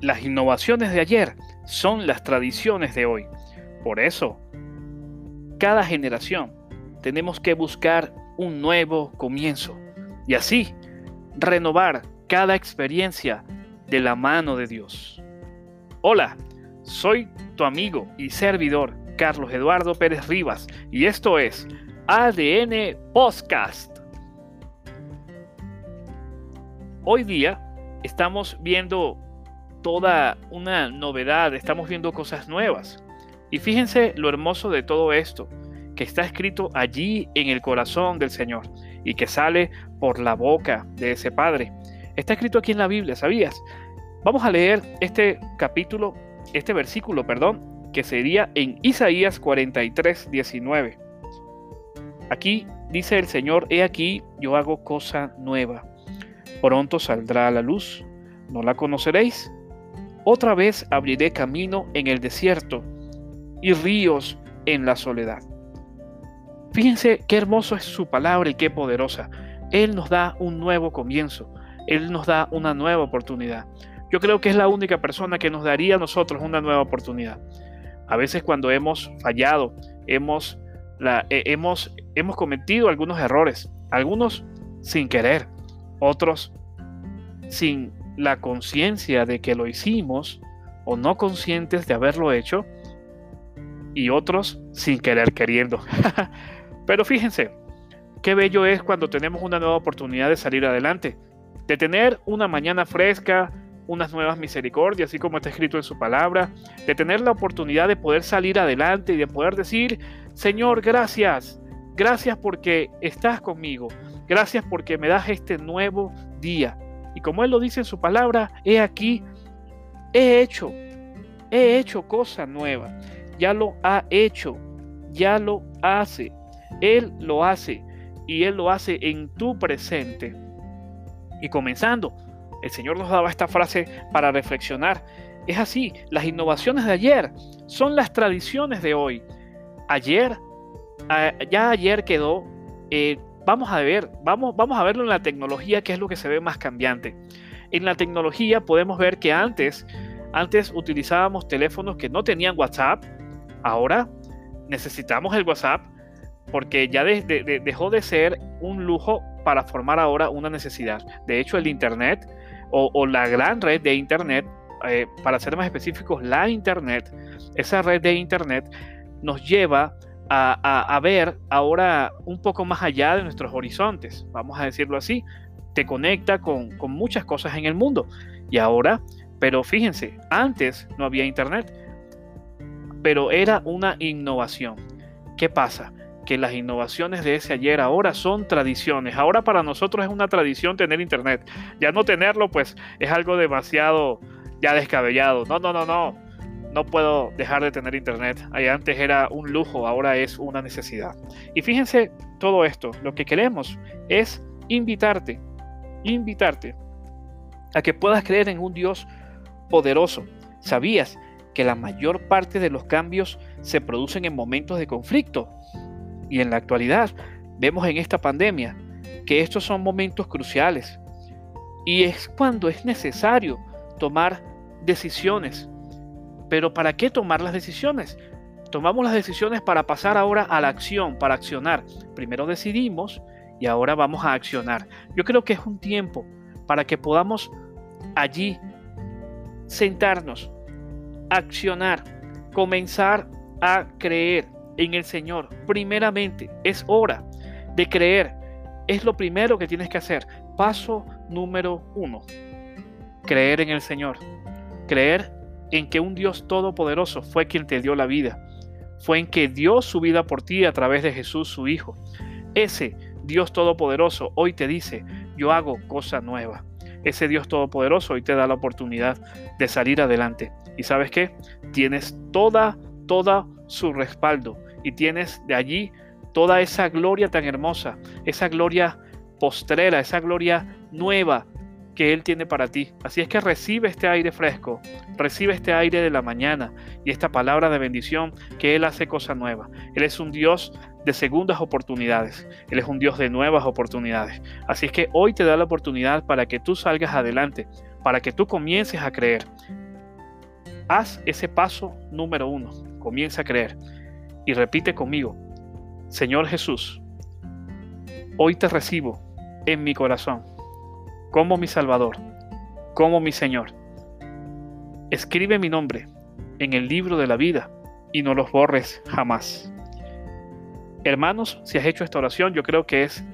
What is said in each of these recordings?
las innovaciones de ayer son las tradiciones de hoy. Por eso, cada generación tenemos que buscar un nuevo comienzo y así renovar cada experiencia de la mano de Dios. Hola, soy tu amigo y servidor Carlos Eduardo Pérez Rivas y esto es ADN Podcast. Hoy día estamos viendo toda una novedad, estamos viendo cosas nuevas. Y fíjense lo hermoso de todo esto, que está escrito allí en el corazón del Señor y que sale por la boca de ese Padre. Está escrito aquí en la Biblia, ¿sabías? Vamos a leer este capítulo, este versículo, perdón, que sería en Isaías 43, 19. Aquí dice el Señor, he aquí, yo hago cosa nueva. Pronto saldrá a la luz, ¿no la conoceréis? Otra vez abriré camino en el desierto y ríos en la soledad. Fíjense qué hermoso es su palabra y qué poderosa. Él nos da un nuevo comienzo. Él nos da una nueva oportunidad. Yo creo que es la única persona que nos daría a nosotros una nueva oportunidad. A veces cuando hemos fallado, hemos, eh, hemos, hemos cometido algunos errores, algunos sin querer, otros sin la conciencia de que lo hicimos o no conscientes de haberlo hecho y otros sin querer queriendo. Pero fíjense, qué bello es cuando tenemos una nueva oportunidad de salir adelante, de tener una mañana fresca, unas nuevas misericordias, así como está escrito en su palabra, de tener la oportunidad de poder salir adelante y de poder decir, Señor, gracias, gracias porque estás conmigo, gracias porque me das este nuevo día. Y como Él lo dice en su palabra, he aquí, he hecho, he hecho cosa nueva. Ya lo ha hecho, ya lo hace. Él lo hace y Él lo hace en tu presente. Y comenzando, el Señor nos daba esta frase para reflexionar. Es así, las innovaciones de ayer son las tradiciones de hoy. Ayer, ya ayer quedó eh, vamos a ver, vamos, vamos a verlo en la tecnología, que es lo que se ve más cambiante. En la tecnología podemos ver que antes, antes utilizábamos teléfonos que no tenían WhatsApp, ahora necesitamos el WhatsApp porque ya dejó de ser un lujo para formar ahora una necesidad. De hecho, el Internet o, la gran red de Internet, eh, para ser más específicos, la Internet, esa red de Internet nos lleva a, ver ahora un poco más allá de nuestros horizontes, vamos a decirlo así, te conecta con, con muchas cosas en el mundo. Y ahora, pero fíjense, antes no había internet, pero era una innovación. ¿Qué pasa? Que las innovaciones de ese ayer ahora son tradiciones. Ahora para nosotros es una tradición tener internet. Ya no tenerlo, pues es algo demasiado ya descabellado. No, no, no, no no puedo dejar de tener internet. Ahí antes era un lujo, ahora es una necesidad. Y fíjense todo esto, lo que queremos es invitarte, invitarte a que puedas creer en un Dios poderoso. ¿Sabías que la mayor parte de los cambios se producen en momentos de conflicto? Y en la actualidad vemos en esta pandemia que estos son momentos cruciales. Y es cuando es necesario tomar decisiones pero ¿para qué tomar las decisiones? Tomamos las decisiones para pasar ahora a la acción, para accionar. Primero decidimos y ahora vamos a accionar. Yo creo que es un tiempo para que podamos allí sentarnos, accionar, comenzar a creer en el Señor. Primeramente, es hora de creer. Es lo primero que tienes que hacer. Paso número uno. Creer en el Señor. Creer en que un Dios todopoderoso fue quien te dio la vida. Fue en que dio su vida por ti a través de Jesús su Hijo. Ese Dios todopoderoso hoy te dice, yo hago cosa nueva. Ese Dios todopoderoso hoy te da la oportunidad de salir adelante. ¿Y sabes qué? Tienes toda, toda su respaldo y tienes de allí toda esa gloria tan hermosa, esa gloria postrera, esa gloria nueva que Él tiene para ti. Así es que recibe este aire fresco, recibe este aire de la mañana y esta palabra de bendición que Él hace cosa nueva. Él es un Dios de segundas oportunidades. Él es un Dios de nuevas oportunidades. Así es que hoy te da la oportunidad para que tú salgas adelante, para que tú comiences a creer. Haz ese paso número uno. Comienza a creer. Y repite conmigo, Señor Jesús, hoy te recibo en mi corazón como mi Salvador, como mi Señor. Escribe mi nombre en el libro de la vida y no los borres jamás. Hermanos, si has hecho esta oración, yo creo que es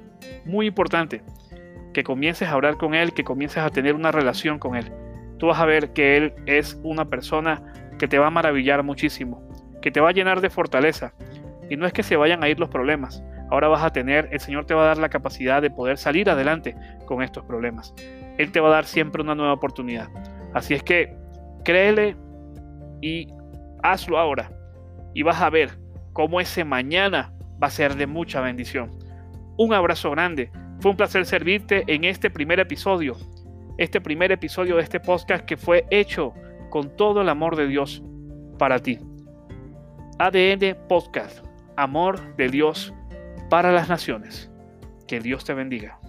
muy importante que comiences a orar con Él, que comiences a tener una relación con Él. Tú vas a ver que Él es una persona que te va a maravillar muchísimo, que te va a llenar de fortaleza. Y no es que se vayan a ir los problemas, ahora vas a tener, el Señor te va a dar la capacidad de poder salir adelante con estos problemas. Él te va a dar siempre una nueva oportunidad. Así es que créele y hazlo ahora. Y vas a ver cómo ese mañana va a ser de mucha bendición. Un abrazo grande. Fue un placer servirte en este primer episodio. Este primer episodio de este podcast que fue hecho con todo el amor de Dios para ti. ADN Podcast. Amor de Dios para las naciones. Que Dios te bendiga.